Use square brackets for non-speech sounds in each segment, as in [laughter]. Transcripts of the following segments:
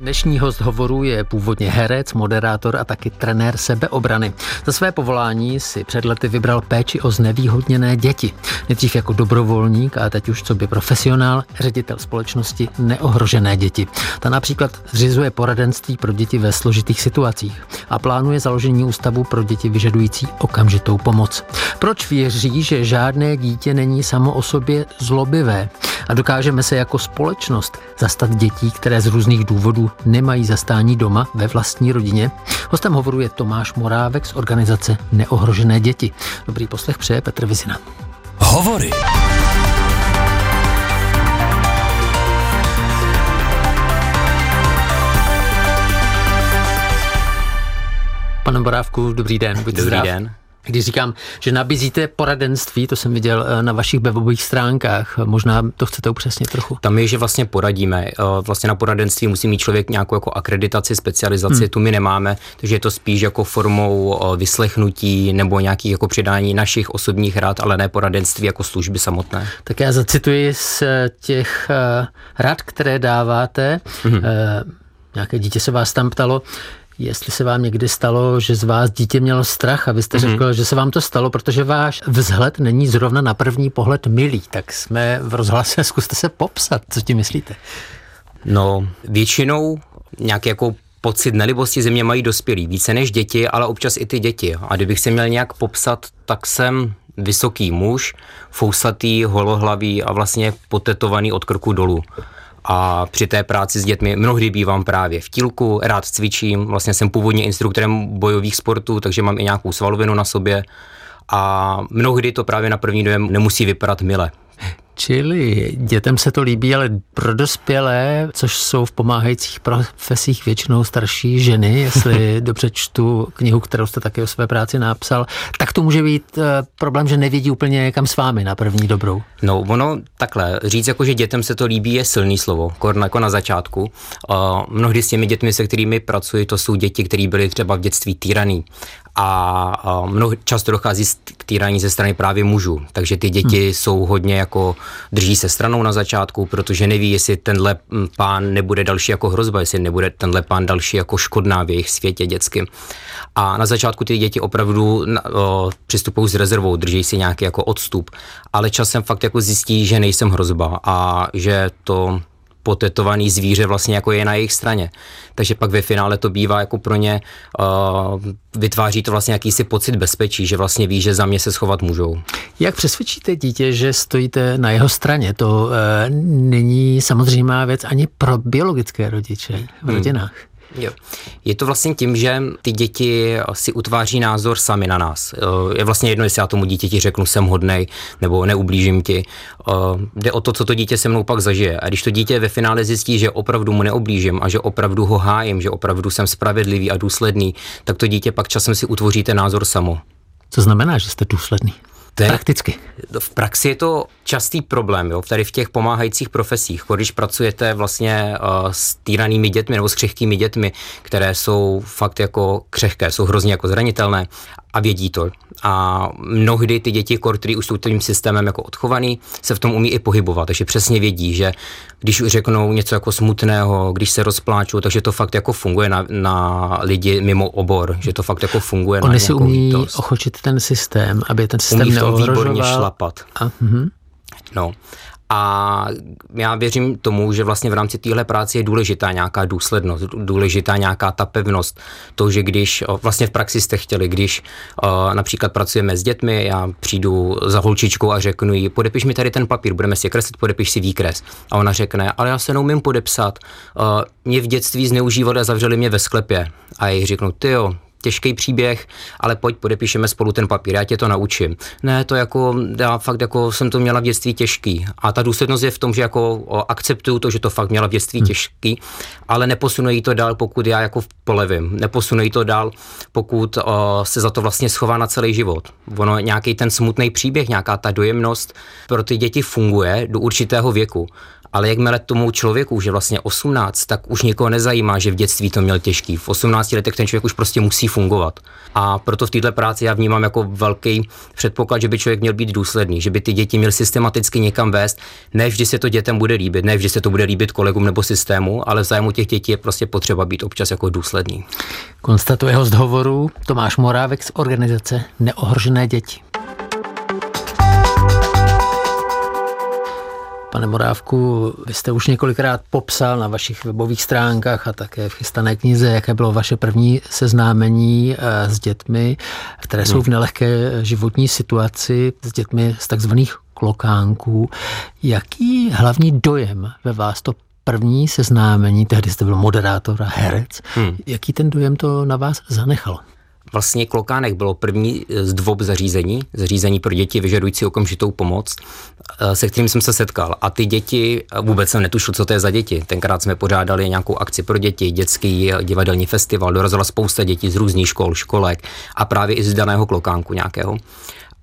Dnešní host hovoru je původně herec, moderátor a taky trenér sebeobrany. Za své povolání si před lety vybral péči o znevýhodněné děti. Nejdřív jako dobrovolník a teď už co by profesionál, ředitel společnosti Neohrožené děti. Ta například zřizuje poradenství pro děti ve složitých situacích a plánuje založení ústavu pro děti vyžadující okamžitou pomoc. Proč věří, že žádné dítě není samo o sobě zlobivé a dokážeme se jako společnost zastat dětí, které z různých důvodů nemají zastání doma ve vlastní rodině. Hostem hovoru je Tomáš Morávek z organizace Neohrožené děti. Dobrý poslech přeje Petr Vizina. Hovory. Pane Morávku, dobrý den. Buďte dobrý zdrav. den. Když říkám, že nabízíte poradenství, to jsem viděl eh, na vašich webových stránkách, možná to chcete upřesnit trochu. Tam je, že vlastně poradíme. Eh, vlastně na poradenství musí mít člověk nějakou jako akreditaci, specializaci, hmm. tu my nemáme, takže je to spíš jako formou eh, vyslechnutí nebo nějakých jako přidání našich osobních rád, ale ne poradenství jako služby samotné. Tak já zacituji z těch rad, které dáváte. Hmm. Nějaké dítě se vás tam ptalo, jestli se vám někdy stalo, že z vás dítě mělo strach a vy jste mm-hmm. řekl, že se vám to stalo, protože váš vzhled není zrovna na první pohled milý, tak jsme v rozhlase, [laughs] zkuste se popsat, co ti myslíte? No, většinou nějaký jako pocit nelibosti země mají dospělí, více než děti, ale občas i ty děti. A kdybych se měl nějak popsat, tak jsem vysoký muž, fousatý, holohlavý a vlastně potetovaný od krku dolů a při té práci s dětmi mnohdy bývám právě v tílku, rád cvičím, vlastně jsem původně instruktorem bojových sportů, takže mám i nějakou svalovinu na sobě a mnohdy to právě na první dojem nemusí vypadat mile. Čili dětem se to líbí, ale pro dospělé, což jsou v pomáhajících profesích většinou starší ženy, [laughs] jestli dobře čtu knihu, kterou jste taky o své práci napsal, tak to může být eh, problém, že nevědí úplně kam s vámi na první dobrou. No, ono takhle, říct jako, že dětem se to líbí je silný slovo, jako na začátku. Uh, mnohdy s těmi dětmi, se kterými pracuji, to jsou děti, které byly třeba v dětství týraný a mnoho často dochází k týrání ze strany právě mužů, takže ty děti hmm. jsou hodně jako drží se stranou na začátku, protože neví, jestli tenhle pán nebude další jako hrozba, jestli nebude tenhle pán další jako škodná v jejich světě dětsky. A na začátku ty děti opravdu o, přistupují s rezervou, drží si nějaký jako odstup, ale časem fakt jako zjistí, že nejsem hrozba a že to potetovaný zvíře vlastně jako je na jejich straně. Takže pak ve finále to bývá jako pro ně, uh, vytváří to vlastně jakýsi pocit bezpečí, že vlastně ví, že za mě se schovat můžou. Jak přesvědčíte dítě, že stojíte na jeho straně? To uh, není samozřejmá věc ani pro biologické rodiče v hmm. Jo. Je to vlastně tím, že ty děti si utváří názor sami na nás. Eh, je vlastně jedno, jestli já tomu dítěti řeknu, jsem hodnej nebo neublížím ti. Eh, jde o to, co to dítě se mnou pak zažije. A když to dítě ve finále zjistí, že opravdu mu neublížím a že opravdu ho hájím, že opravdu jsem spravedlivý a důsledný, tak to dítě pak časem si utvoří ten názor samo. Co znamená, že jste důsledný? To je, Prakticky. V praxi je to častý problém, jo, tady v těch pomáhajících profesích, když pracujete vlastně uh, s týranými dětmi nebo s křehkými dětmi, které jsou fakt jako křehké, jsou hrozně jako zranitelné a vědí to. A mnohdy ty děti, které už jsou tím systémem jako odchovaný, se v tom umí i pohybovat, takže přesně vědí, že když řeknou něco jako smutného, když se rozpláčou, takže to fakt jako funguje na, na lidi mimo obor, že to fakt jako funguje Oni na si umí lítost. ochočit ten systém, aby ten systém umí v tom výborně šlapat. A, uh-huh. No. A já věřím tomu, že vlastně v rámci téhle práce je důležitá nějaká důslednost, důležitá nějaká ta pevnost. To, že když vlastně v praxi jste chtěli, když například pracujeme s dětmi, já přijdu za holčičkou a řeknu jí, podepiš mi tady ten papír, budeme si kreslit, podepiš si výkres. A ona řekne, ale já se neumím podepsat. Mě v dětství zneužívali a zavřeli mě ve sklepě. A já jí řeknu, ty jo, těžký příběh, ale pojď, podepíšeme spolu ten papír, já tě to naučím. Ne, to jako, já fakt jako jsem to měla v dětství těžký. A ta důslednost je v tom, že jako akceptuju to, že to fakt měla v dětství hmm. těžký, ale neposunují to dál, pokud já jako polevím. Neposunují to dál, pokud o, se za to vlastně schová na celý život. Ono nějaký ten smutný příběh, nějaká ta dojemnost pro ty děti funguje do určitého věku ale jakmile tomu člověku, že vlastně 18, tak už nikoho nezajímá, že v dětství to měl těžký. V 18 letech ten člověk už prostě musí fungovat. A proto v této práci já vnímám jako velký předpoklad, že by člověk měl být důsledný, že by ty děti měl systematicky někam vést. Ne vždy se to dětem bude líbit, ne vždy se to bude líbit kolegům nebo systému, ale v zájmu těch dětí je prostě potřeba být občas jako důsledný. Konstatuje host hovoru Tomáš Morávek z organizace Neohrožené děti. Pane Morávku, vy jste už několikrát popsal na vašich webových stránkách a také v chystané knize, jaké bylo vaše první seznámení eh, s dětmi, které jsou v hmm. nelehké životní situaci, s dětmi z takzvaných klokánků. Jaký hlavní dojem ve vás to první seznámení, tehdy jste byl moderátor a herec, hmm. jaký ten dojem to na vás zanechalo? Vlastně Klokánek bylo první z dvou zařízení, zařízení pro děti vyžadující okamžitou pomoc, eh, se kterým jsem se setkal. A ty děti, vůbec jsem netušil, co to je za děti. Tenkrát jsme pořádali nějakou akci pro děti, dětský divadelní festival, dorazila spousta dětí z různých škol, školek a právě i z daného Klokánku nějakého.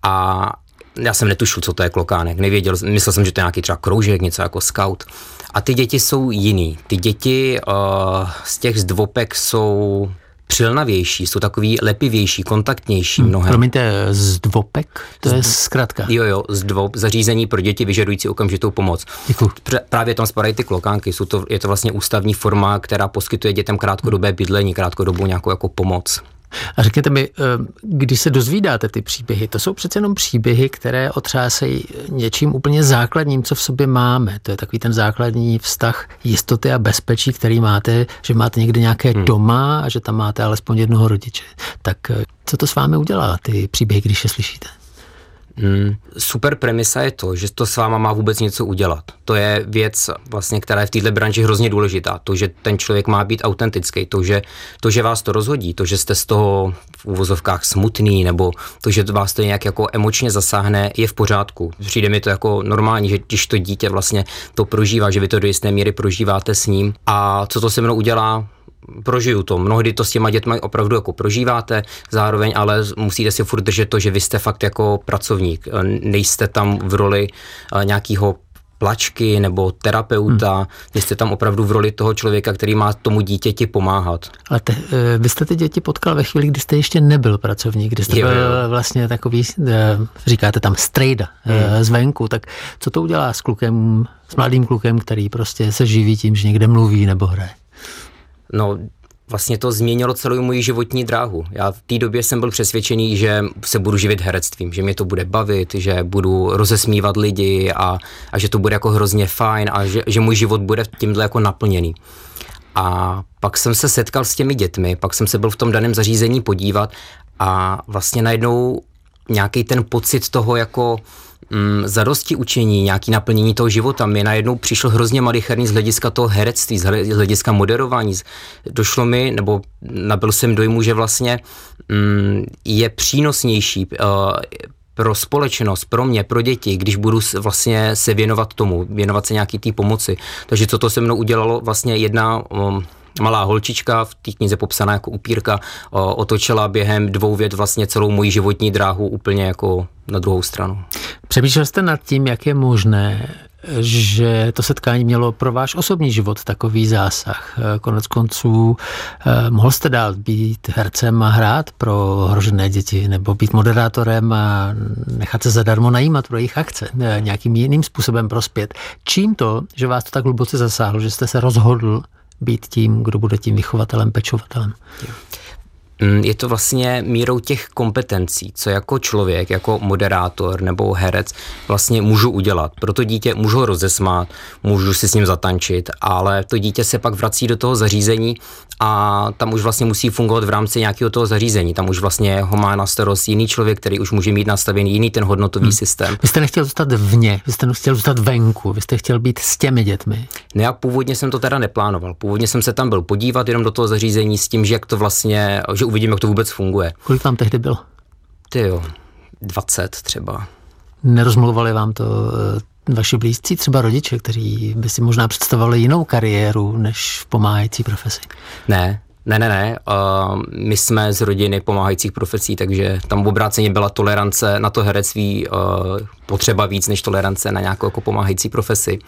A já jsem netušil, co to je klokánek, nevěděl, myslel jsem, že to je nějaký třeba kroužek, něco jako scout. A ty děti jsou jiný. Ty děti uh, z těch zdvopek jsou přilnavější, jsou takový lepivější, kontaktnější hmm, mnohem. Promiňte, zdvopek? To je zkrátka. Jo, jo, zdvop, zařízení pro děti vyžadující okamžitou pomoc. Děkuji. Právě tam spadají ty klokánky, jsou to, je to vlastně ústavní forma, která poskytuje dětem krátkodobé bydlení, krátkodobou nějakou jako pomoc. A řekněte mi, eh, když se dozvídáte ty příběhy, to jsou přece jenom příběhy, které otřásají něčím úplně základním, co v sobě máme. To je takový ten základní vztah jistoty a bezpečí, který máte, že máte někde nějaké hmm. doma a že tam máte alespoň jednoho rodiče. Tak eh, co to s vámi udělá, ty příběhy, když je slyšíte? Hmm, super premisa je to, že to s váma má vůbec něco udělat. To je věc, vlastně, která je v této branži hrozně důležitá. To, že ten člověk má být autentický, to že, to, že vás to rozhodí, to, že jste z toho v úvozovkách smutný, nebo to, že vás to nějak jako emočně zasáhne, je v pořádku. Přijde mi to jako normální, že když to dítě vlastně to prožívá, že vy to do jisté míry prožíváte s ním. A co to se mnou udělá, prožiju to. Mnohdy to s těma dětmi opravdu jako prožíváte, zároveň ale musíte si furt držet to, že vy jste fakt jako pracovník. Nejste tam v roli eh, nějakého plačky nebo terapeuta, hmm. vy jste tam opravdu v roli toho člověka, který má tomu dítěti pomáhat. Ale te, eh, vy jste ty děti potkal ve chvíli, kdy jste ještě nebyl pracovník, kdy jste jo, byl vlastně takový, říkáte tam strejda hmm. zvenku, tak co to udělá s klukem, s mladým klukem, který prostě se živí tím, že někde mluví nebo hraje? No, vlastně to změnilo celou moji životní dráhu. Já v té době jsem byl přesvědčený, že se budu živit herectvím, že mě to bude bavit, že budu rozesmívat lidi a, a že to bude jako hrozně fajn a že, že můj život bude tímhle jako naplněný. A pak jsem se setkal s těmi dětmi, pak jsem se byl v tom daném zařízení podívat a vlastně najednou nějaký ten pocit toho jako mm, zadosti učení, nějaký naplnění toho života. Mi najednou přišel hrozně malicherný z hlediska toho herectví, z hlediska moderování. Došlo mi, nebo nabil jsem dojmu, že vlastně mm, je přínosnější uh, pro společnost, pro mě, pro děti, když budu vlastně se věnovat tomu, věnovat se nějaký té pomoci. Takže co to se mnou udělalo, vlastně jedna um, malá holčička, v té knize popsaná jako upírka, otočila během dvou vět vlastně celou moji životní dráhu úplně jako na druhou stranu. Přemýšlel jste nad tím, jak je možné, že to setkání mělo pro váš osobní život takový zásah. Konec konců eh, mohl jste dál být hercem a hrát pro ohrožené děti, nebo být moderátorem a nechat se zadarmo najímat pro jejich akce, eh, nějakým jiným způsobem prospět. Čím to, že vás to tak hluboce zasáhlo, že jste se rozhodl být tím, kdo bude tím vychovatelem, pečovatelem. Mm, je to vlastně mírou těch kompetencí, co jako člověk, jako moderátor nebo herec vlastně můžu udělat. Pro to dítě můžu ho rozesmát, můžu si s ním zatančit, ale to dítě se pak vrací do toho zařízení a tam už vlastně musí fungovat v rámci nějakého toho zařízení. Tam už vlastně ho má na starost jiný člověk, který už může mít nastavený jiný ten hodnotový hmm. systém. Vy jste nechtěl zůstat vně, vy jste chtěl zůstat venku, vy jste chtěl být s těmi dětmi. Ne, já původně jsem to teda neplánoval. Původně jsem se tam byl podívat jenom do toho zařízení s tím, že jak to vlastně, že uvidím, jak to vůbec funguje. Kolik tam tehdy bylo? Ty jo, 20 třeba. Nerozmluvali vám to eh, vaši blízcí, třeba rodiče, kteří by si možná představovali jinou kariéru než v pomáhající profesi? Ne, ne, ne, ne. Uh, my jsme z rodiny pomáhajících profesí, takže tam v obráceně byla tolerance na to herectví uh, potřeba víc než tolerance na nějakou jako pomáhající profesi.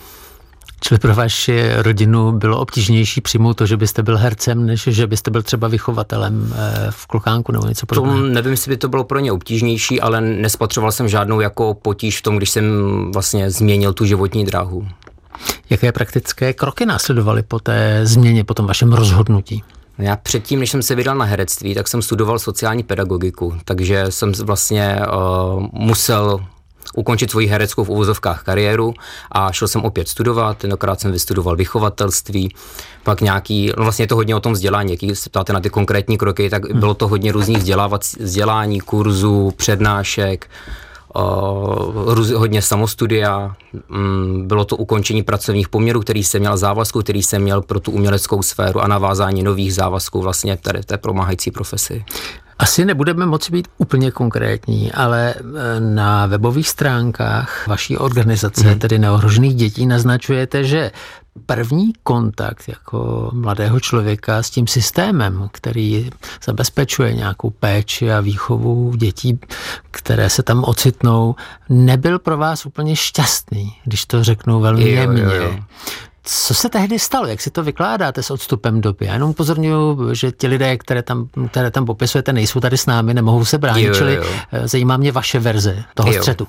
Čili pro vaši rodinu bylo obtížnější přijmout to, že byste byl hercem, než že byste byl třeba vychovatelem eh, v klokánku nebo něco podobného? To nevím, jestli by to bylo pro ně obtížnější, ale nespatřoval jsem žádnou jako potíž v tom, když jsem vlastně změnil tu životní dráhu. Jaké praktické kroky následovaly po té změně, po tom vašem rozhodnutí? Já předtím, než jsem se vydal na herectví, tak jsem studoval sociální pedagogiku, takže jsem vlastně uh, musel ukončit svoji hereckou v uvozovkách kariéru a šel jsem opět studovat, tentokrát jsem vystudoval vychovatelství, pak nějaký, no vlastně je to hodně o tom vzdělání, jaký se ptáte na ty konkrétní kroky, tak bylo to hodně různých vzdělávací, vzdělání, kurzů, přednášek, uh, hodně samostudia, um, bylo to ukončení pracovních poměrů, který jsem měl závazku, který jsem měl pro tu uměleckou sféru a navázání nových závazků vlastně tady té promáhající profesi. Asi nebudeme moci být úplně konkrétní, ale e, na webových stránkách vaší organizace, hmm. tedy neohrožených dětí, naznačujete, že první kontakt jako mladého člověka s tím systémem, který zabezpečuje nějakou péči a výchovu dětí, které se tam ocitnou, nebyl pro vás úplně šťastný, když to řeknu velmi jemně. Jo, jo. Co se tehdy stalo? Jak si to vykládáte s odstupem doby? Já jenom upozorňuji, že ti lidé, které tam, které tam popisujete, nejsou tady s námi, nemohou se bránit, jo, jo. čili eh, zajímá mě vaše verze toho jo. střetu.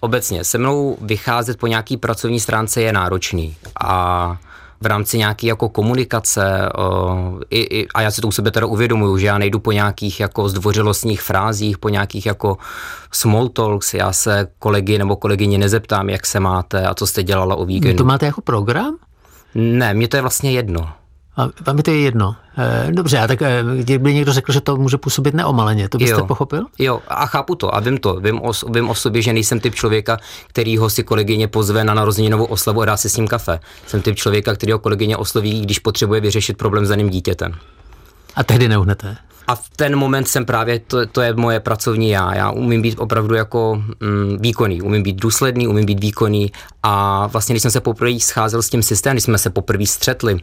Obecně, se mnou vycházet po nějaký pracovní stránce je náročný a v rámci nějaké jako komunikace o, i, i, a já si to u sebe teda uvědomuju, že já nejdu po nějakých jako zdvořilostních frázích, po nějakých jako small talks, já se kolegy nebo kolegyně nezeptám, jak se máte a co jste dělala o víkendu. To máte jako program? Ne, mně to je vlastně jedno. A vám to je jedno. Eh, dobře, a tak eh, kdyby někdo řekl, že to může působit neomaleně, to byste jo, pochopil? Jo, a chápu to a vím to. Vím o, vím o sobě, že nejsem typ člověka, kterýho si kolegyně pozve na narozeninovou oslavu a dá si s ním kafe. Jsem typ člověka, kterýho kolegyně osloví, když potřebuje vyřešit problém s daným dítětem. A tehdy neuhnete? A v ten moment jsem právě, to, to je moje pracovní já. Já umím být opravdu jako mm, výkonný, umím být důsledný, umím být výkonný a vlastně, když jsem se poprvé scházel s tím systémem, když jsme se poprvé střetli,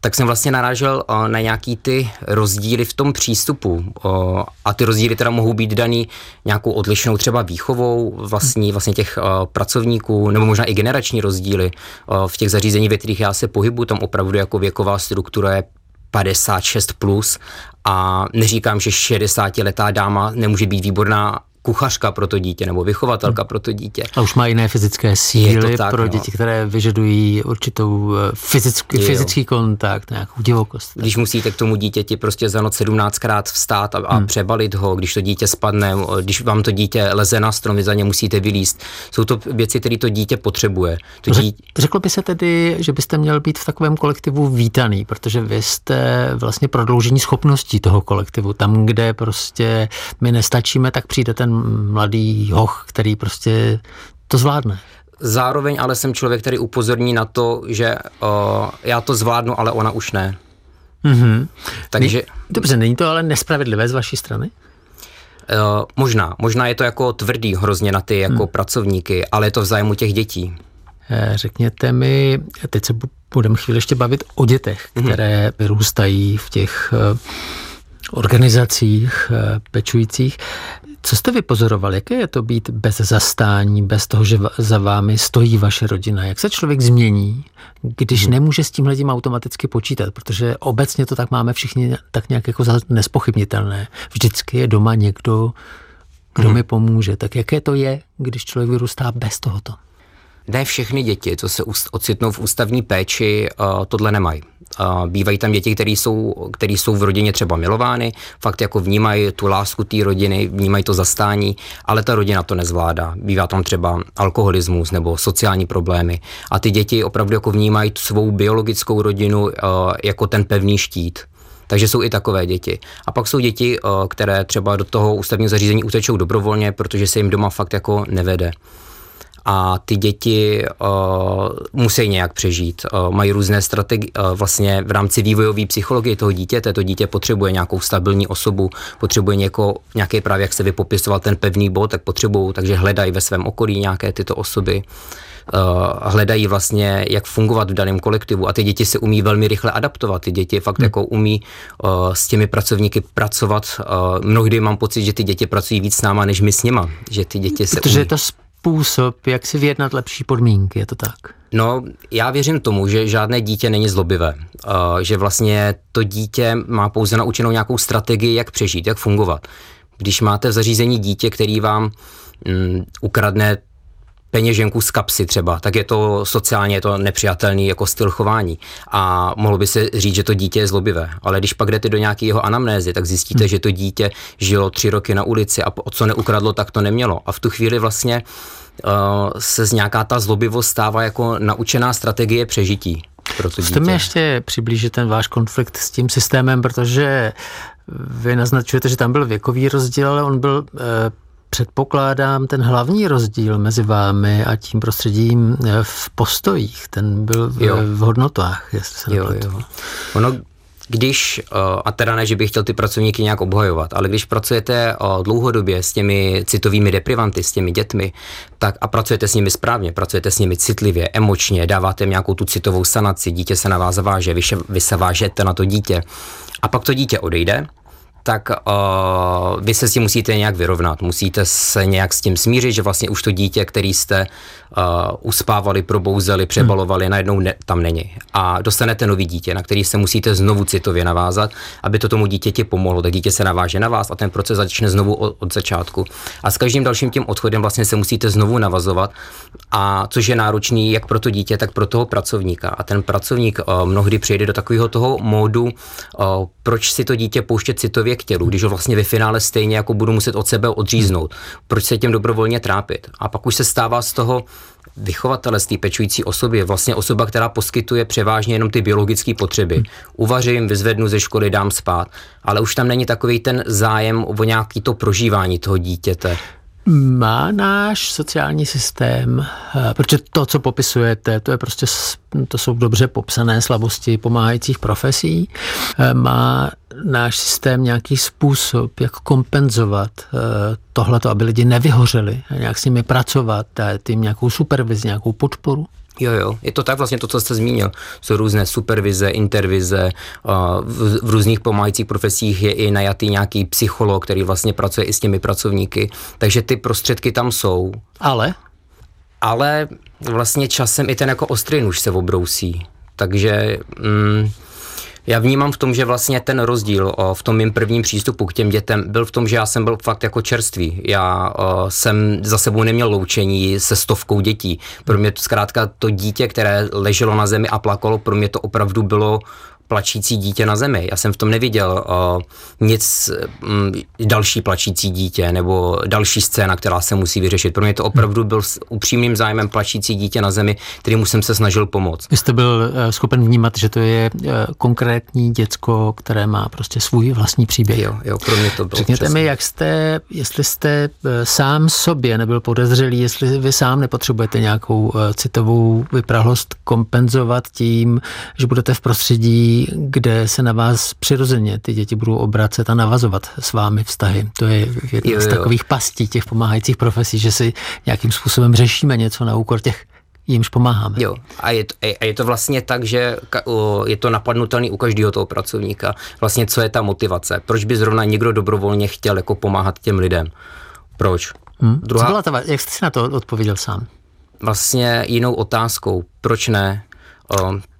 tak jsem vlastně narážel uh, na nějaký ty rozdíly v tom přístupu. Uh, a ty rozdíly teda mohou být daný nějakou odlišnou třeba výchovou vlastní, vlastně těch uh, pracovníků, nebo možná i generační rozdíly uh, v těch zařízení, ve kterých já se pohybu, tam opravdu jako věková struktura je 56 plus a neříkám, že 60 letá dáma nemůže být výborná kuchařka pro to dítě nebo vychovatelka hmm. pro to dítě. A už má jiné fyzické síly tak, pro no. děti, které vyžadují určitou eh, fyzický, fyzický kontakt, nějakou divokost. Když musíte k tomu dítěti prostě za noc 17krát vstát a, a hmm. přebalit ho, když to dítě spadne, když vám to dítě leze na strom, vy za ně musíte vylíst. Jsou to věci, které to dítě potřebuje. To dítě... Řeklo by se tedy, že byste měl být v takovém kolektivu vítaný, protože vy jste vlastně prodloužení schopností toho kolektivu. Tam, kde prostě my nestačíme, tak přijde ten mladý hoch, který prostě to zvládne. Zároveň ale jsem člověk, který upozorní na to, že uh, já to zvládnu, ale ona už ne. Mm-hmm. Takže... Dobře, není to ale nespravedlivé z vaší strany? Uh, možná, možná je to jako tvrdý hrozně na ty jako hmm. pracovníky, ale je to v zájmu těch dětí. Eh, řekněte mi, teď se budeme chvíli ještě bavit o dětech, mhm. které hmm. vyrůstají v těch organizacích pečujících. Co jste vypozoroval? Jaké je to být bez zastání, bez toho, že za vámi stojí vaše rodina? Jak se člověk změní, když hmm. nemůže s tímhle automaticky počítat? Protože obecně to tak máme všichni tak nějak jako nespochybnitelné. Vždycky je doma někdo, kdo hmm. mi pomůže. Tak jaké to je, když člověk vyrůstá bez tohoto? Ne všechny děti, co se ocitnou v ústavní péči, tohle nemají. Bývají tam děti, které jsou, které jsou v rodině třeba milovány, fakt jako vnímají tu lásku té rodiny, vnímají to zastání, ale ta rodina to nezvládá. Bývá tam třeba alkoholismus nebo sociální problémy a ty děti opravdu jako vnímají tu svou biologickou rodinu jako ten pevný štít. Takže jsou i takové děti. A pak jsou děti, které třeba do toho ústavního zařízení utečou dobrovolně, protože se jim doma fakt jako nevede a ty děti uh, musí nějak přežít. Uh, mají různé strategie, uh, vlastně v rámci vývojové psychologie toho dítěte, to dítě potřebuje nějakou stabilní osobu, potřebuje něko, nějaký právě, jak se vypopisoval ten pevný bod, tak potřebují, takže hledají ve svém okolí nějaké tyto osoby. Uh, hledají vlastně, jak fungovat v daném kolektivu a ty děti se umí velmi rychle adaptovat. Ty děti fakt hmm. jako umí uh, s těmi pracovníky pracovat. Uh, mnohdy mám pocit, že ty děti pracují víc s náma, než my s nima. Že ty děti se Protože umí. je to způsob, jak si vyjednat lepší podmínky, je to tak? No, já věřím tomu, že žádné dítě není zlobivé. Uh, že vlastně to dítě má pouze naučenou nějakou strategii, jak přežít, jak fungovat. Když máte v zařízení dítě, který vám um, ukradne peněženku z kapsy třeba, tak je to sociálně je to nepřijatelný jako styl chování. A mohlo by se říct, že to dítě je zlobivé. Ale když pak jdete do nějaké jeho anamnézy, tak zjistíte, hmm. že to dítě žilo tři roky na ulici a o co neukradlo, tak to nemělo. A v tu chvíli vlastně uh, se z nějaká ta zlobivost stává jako naučená strategie přežití. Pro to Zkuste mi ještě přiblížit ten váš konflikt s tím systémem, protože vy naznačujete, že tam byl věkový rozdíl, ale on byl uh, předpokládám, ten hlavní rozdíl mezi vámi a tím prostředím eh, v postojích, ten byl v, jo. v hodnotách, jestli se jo, jo. Ono, když, eh, a teda ne, že bych chtěl ty pracovníky nějak obhajovat, ale když pracujete eh, dlouhodobě s těmi citovými deprivanty, s těmi dětmi, tak a pracujete s nimi správně, pracujete s nimi citlivě, emočně, dáváte jim nějakou tu citovou sanaci, dítě se na vás zaváže, vy, vy se vážete na to dítě a pak to dítě odejde, tak uh, vy se s tím musíte nějak vyrovnat. Musíte se nějak s tím smířit, že vlastně už to dítě, který jste uh, uspávali, probouzeli, přebalovali, hmm. najednou ne, tam není. A dostanete nový dítě, na který se musíte znovu citově navázat, aby to tomu dítěti pomohlo. Tak dítě se naváže na vás a ten proces začne znovu od, od začátku. A s každým dalším tím odchodem vlastně se musíte znovu navazovat, a což je náročný jak pro to dítě, tak pro toho pracovníka. A ten pracovník uh, mnohdy přijde do takového toho módu, uh, proč si to dítě pouštět citově k tělu, když ho vlastně ve finále stejně jako budu muset od sebe odříznout. Proč se tím dobrovolně trápit? A pak už se stává z toho vychovatele, z té pečující osoby, vlastně osoba, která poskytuje převážně jenom ty biologické potřeby. Uvařím, vyzvednu ze školy, dám spát, ale už tam není takový ten zájem o nějaký to prožívání toho dítěte. Má náš sociální systém, eh, protože to, co popisujete, to je prostě, to jsou dobře popsané slabosti pomáhajících profesí, eh, má náš systém nějaký způsob, jak kompenzovat eh, tohleto, aby lidi nevyhořeli, nějak s nimi pracovat, dát jim nějakou supervizi, nějakou podporu? Jo, jo, je to tak vlastně to, co jste zmínil. Jsou různé supervize, intervize, v, v různých pomáhajících profesích je i najatý nějaký psycholog, který vlastně pracuje i s těmi pracovníky, takže ty prostředky tam jsou. Ale? Ale vlastně časem i ten jako ostrý nůž se obrousí. Takže mm, já vnímám v tom, že vlastně ten rozdíl v tom mým prvním přístupu k těm dětem byl v tom, že já jsem byl fakt jako čerstvý. Já jsem za sebou neměl loučení se stovkou dětí. Pro mě to zkrátka to dítě, které leželo na zemi a plakalo, pro mě to opravdu bylo plačící dítě na zemi. Já jsem v tom neviděl uh, nic um, další plačící dítě nebo další scéna, která se musí vyřešit. Pro mě to opravdu byl s upřímným zájmem plačící dítě na zemi, kterému jsem se snažil pomoct. Vy jste byl uh, schopen vnímat, že to je uh, konkrétní děcko, které má prostě svůj vlastní příběh. Jo, jo, pro mě to bylo Řekněte přesně. mi, jak jste, jestli jste uh, sám sobě nebyl podezřelý, jestli vy sám nepotřebujete nějakou uh, citovou vyprahlost kompenzovat tím, že budete v prostředí kde se na vás přirozeně ty děti budou obracet a navazovat s vámi vztahy. To je jedna jo, jo. z takových pastí těch pomáhajících profesí, že si nějakým způsobem řešíme něco na úkor těch jimž pomáháme. Jo, a je, to, a je to vlastně tak, že je to napadnutelný u každého toho pracovníka. Vlastně, co je ta motivace? Proč by zrovna někdo dobrovolně chtěl jako pomáhat těm lidem? Proč? Hmm. Druhá... Co byla ta, jak jste si na to odpověděl sám? Vlastně jinou otázkou. Proč ne?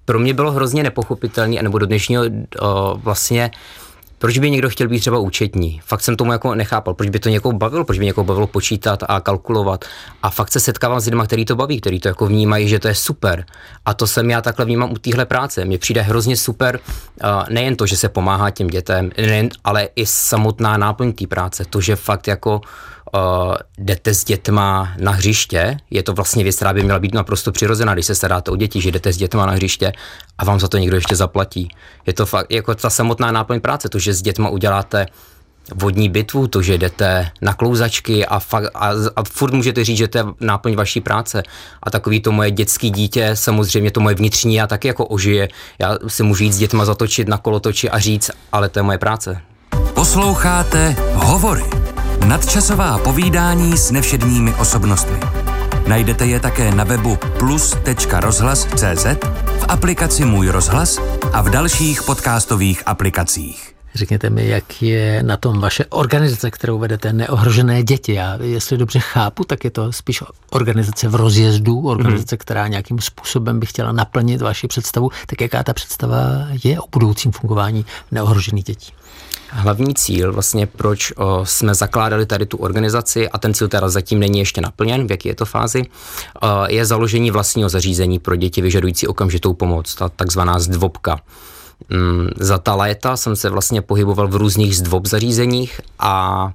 Pro mě bylo hrozně nepochopitelný, nebo do dnešního o, vlastně proč by někdo chtěl být třeba účetní? Fakt jsem tomu jako nechápal. Proč by to někoho bavilo? Proč by někoho bavilo počítat a kalkulovat? A fakt se setkávám s lidmi, který to baví, který to jako vnímají, že to je super. A to jsem já takhle vnímám u téhle práce. Mně přijde hrozně super nejen to, že se pomáhá těm dětem, nejen, ale i samotná náplň té práce. To, že fakt jako uh, jdete s dětma na hřiště, je to vlastně věc, která by měla být naprosto přirozená, když se staráte o děti, že jdete s dětma na hřiště a vám za to někdo ještě zaplatí. Je to fakt jako ta samotná náplň práce, to, že s dětma uděláte vodní bitvu, to, že jdete na klouzačky a, fakt, a, a furt můžete říct, že to je náplň vaší práce. A takový to moje dětský dítě, samozřejmě to moje vnitřní já taky jako ožije. Já si můžu jít s dětma zatočit na kolotoči a říct, ale to je moje práce. Posloucháte Hovory Nadčasová povídání s nevšedními osobnostmi. Najdete je také na webu plus.rozhlas.cz, v aplikaci Můj rozhlas a v dalších podcastových aplikacích. Řekněte mi, jak je na tom vaše organizace, kterou vedete, Neohrožené děti. Já, jestli dobře chápu, tak je to spíš organizace v rozjezdu, organizace, hmm. která nějakým způsobem by chtěla naplnit vaši představu. Tak jaká ta představa je o budoucím fungování neohrožených dětí? Hlavní cíl, vlastně proč o, jsme zakládali tady tu organizaci, a ten cíl teda zatím není ještě naplněn, v jaké je to fázi, o, je založení vlastního zařízení pro děti vyžadující okamžitou pomoc, ta takzvaná zdvobka. Mm, za ta léta jsem se vlastně pohyboval v různých zdvob zařízeních a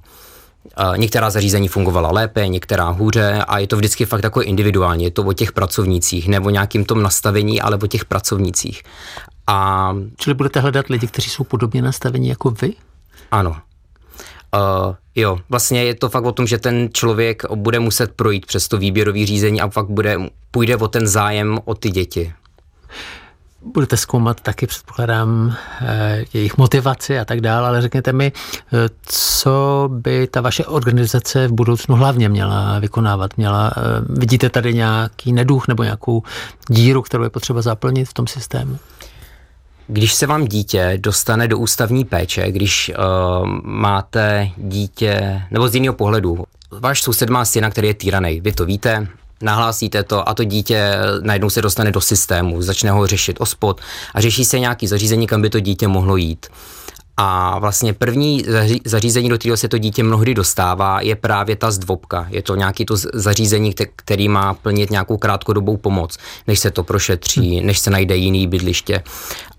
Některá zařízení fungovala lépe, některá hůře a je to vždycky fakt jako individuálně. Je to o těch pracovnících, nebo nějakým tom nastavení, ale o těch pracovnících. A... Čili budete hledat lidi, kteří jsou podobně nastavení jako vy? Ano. Uh, jo, vlastně je to fakt o tom, že ten člověk bude muset projít přes to výběrové řízení a fakt bude, půjde o ten zájem o ty děti budete zkoumat taky, předpokládám, eh, jejich motivaci a tak dále, ale řekněte mi, eh, co by ta vaše organizace v budoucnu hlavně měla vykonávat? Měla, eh, vidíte tady nějaký neduch nebo nějakou díru, kterou je potřeba zaplnit v tom systému? Když se vám dítě dostane do ústavní péče, když uh, máte dítě, nebo z jiného pohledu, váš soused má syna, který je týraný, vy to víte, nahlásíte to a to dítě najednou se dostane do systému, začne ho řešit ospod a řeší se nějaký zařízení, kam by to dítě mohlo jít. A vlastně první zařízení, do kterého se to dítě mnohdy dostává, je právě ta zdvobka. Je to nějaký to zařízení, který má plnit nějakou krátkodobou pomoc, než se to prošetří, než se najde jiný bydliště.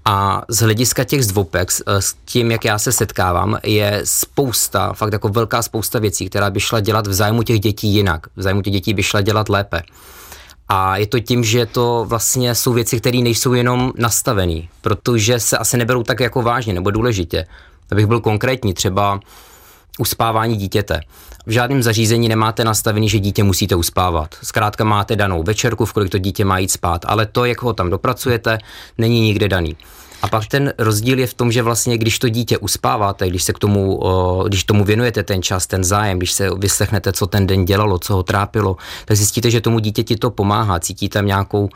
A z hlediska těch zdvopek, s tím, jak já se setkávám, je spousta, fakt jako velká spousta věcí, která by šla dělat v zájmu těch dětí jinak. V zájmu těch dětí by šla dělat lépe. A je to tím, že to vlastně jsou věci, které nejsou jenom nastavené, protože se asi neberou tak jako vážně nebo důležitě. Abych byl konkrétní, třeba uspávání dítěte. V žádném zařízení nemáte nastavený, že dítě musíte uspávat. Zkrátka máte danou večerku, v kolik to dítě má jít spát, ale to, jak ho tam dopracujete, není nikde daný. A pak ten rozdíl je v tom, že vlastně, když to dítě uspáváte, když se k tomu, když tomu věnujete ten čas, ten zájem, když se vyslechnete, co ten den dělalo, co ho trápilo, tak zjistíte, že tomu dítěti to pomáhá, cítí tam nějakou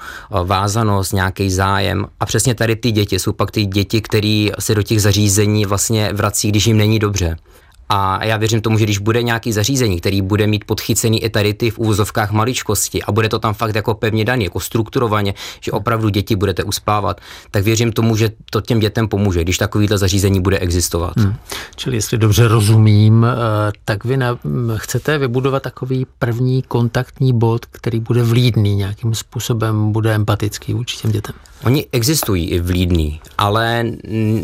vázanost, nějaký zájem. A přesně tady ty děti jsou pak ty děti, které se do těch zařízení vlastně vrací, když jim není dobře. A já věřím tomu, že když bude nějaký zařízení, který bude mít podchycený i tady ty v úvozovkách maličkosti a bude to tam fakt jako pevně daný, jako strukturovaně, že opravdu děti budete uspávat, tak věřím tomu, že to těm dětem pomůže, když takovýhle zařízení bude existovat. Hmm. Čili jestli dobře rozumím, eh, tak vy na, chcete vybudovat takový první kontaktní bod, který bude vlídný nějakým způsobem, bude empatický vůči těm dětem. Oni existují i v Lídní, ale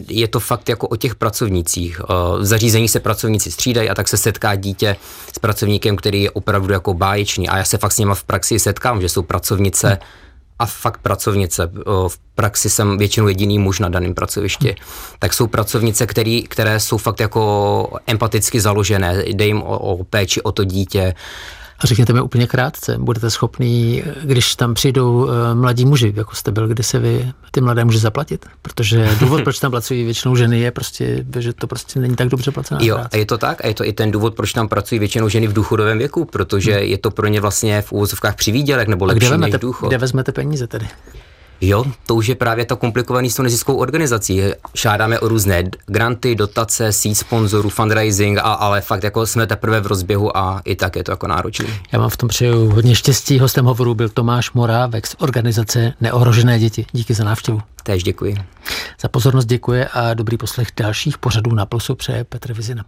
je to fakt jako o těch pracovnicích. Eh, v zařízení se pracovníci střídají a tak se setká dítě s pracovníkem, který je opravdu jako báječný. A já se fakt s nimi v praxi setkám, že jsou pracovnice a fakt pracovnice. V praxi jsem většinou jediný muž na daném pracovišti. Tak jsou pracovnice, který, které jsou fakt jako empaticky založené. Jde jim o, o péči o to dítě a řekněte mi úplně krátce, budete schopný, když tam přijdou eh, mladí muži, jako jste byl kdysi vy, ty mladé muži zaplatit? Protože [laughs] důvod, proč tam pracují většinou ženy, je prostě, že to prostě není tak dobře placená Jo, práce. a je to tak a je to i ten důvod, proč tam pracují většinou ženy v důchodovém věku, protože hmm. je to pro ně vlastně v úvozovkách přivídělek nebo lepší kde vezmete, než důchod. Kde vezmete peníze tedy? Jo, to už je právě to komplikovaný s tou neziskovou organizací. Šádáme o různé granty, dotace, síť sponzorů, fundraising, a, ale fakt jako jsme teprve v rozběhu a i tak je to jako náročné. Já vám v tom přeju hodně štěstí. Hostem hovoru byl Tomáš Morávek z organizace Neohrožené děti. Díky za návštěvu. Též děkuji. Za pozornost děkuji a dobrý poslech dalších pořadů na Plusu přeje Petr Vizina.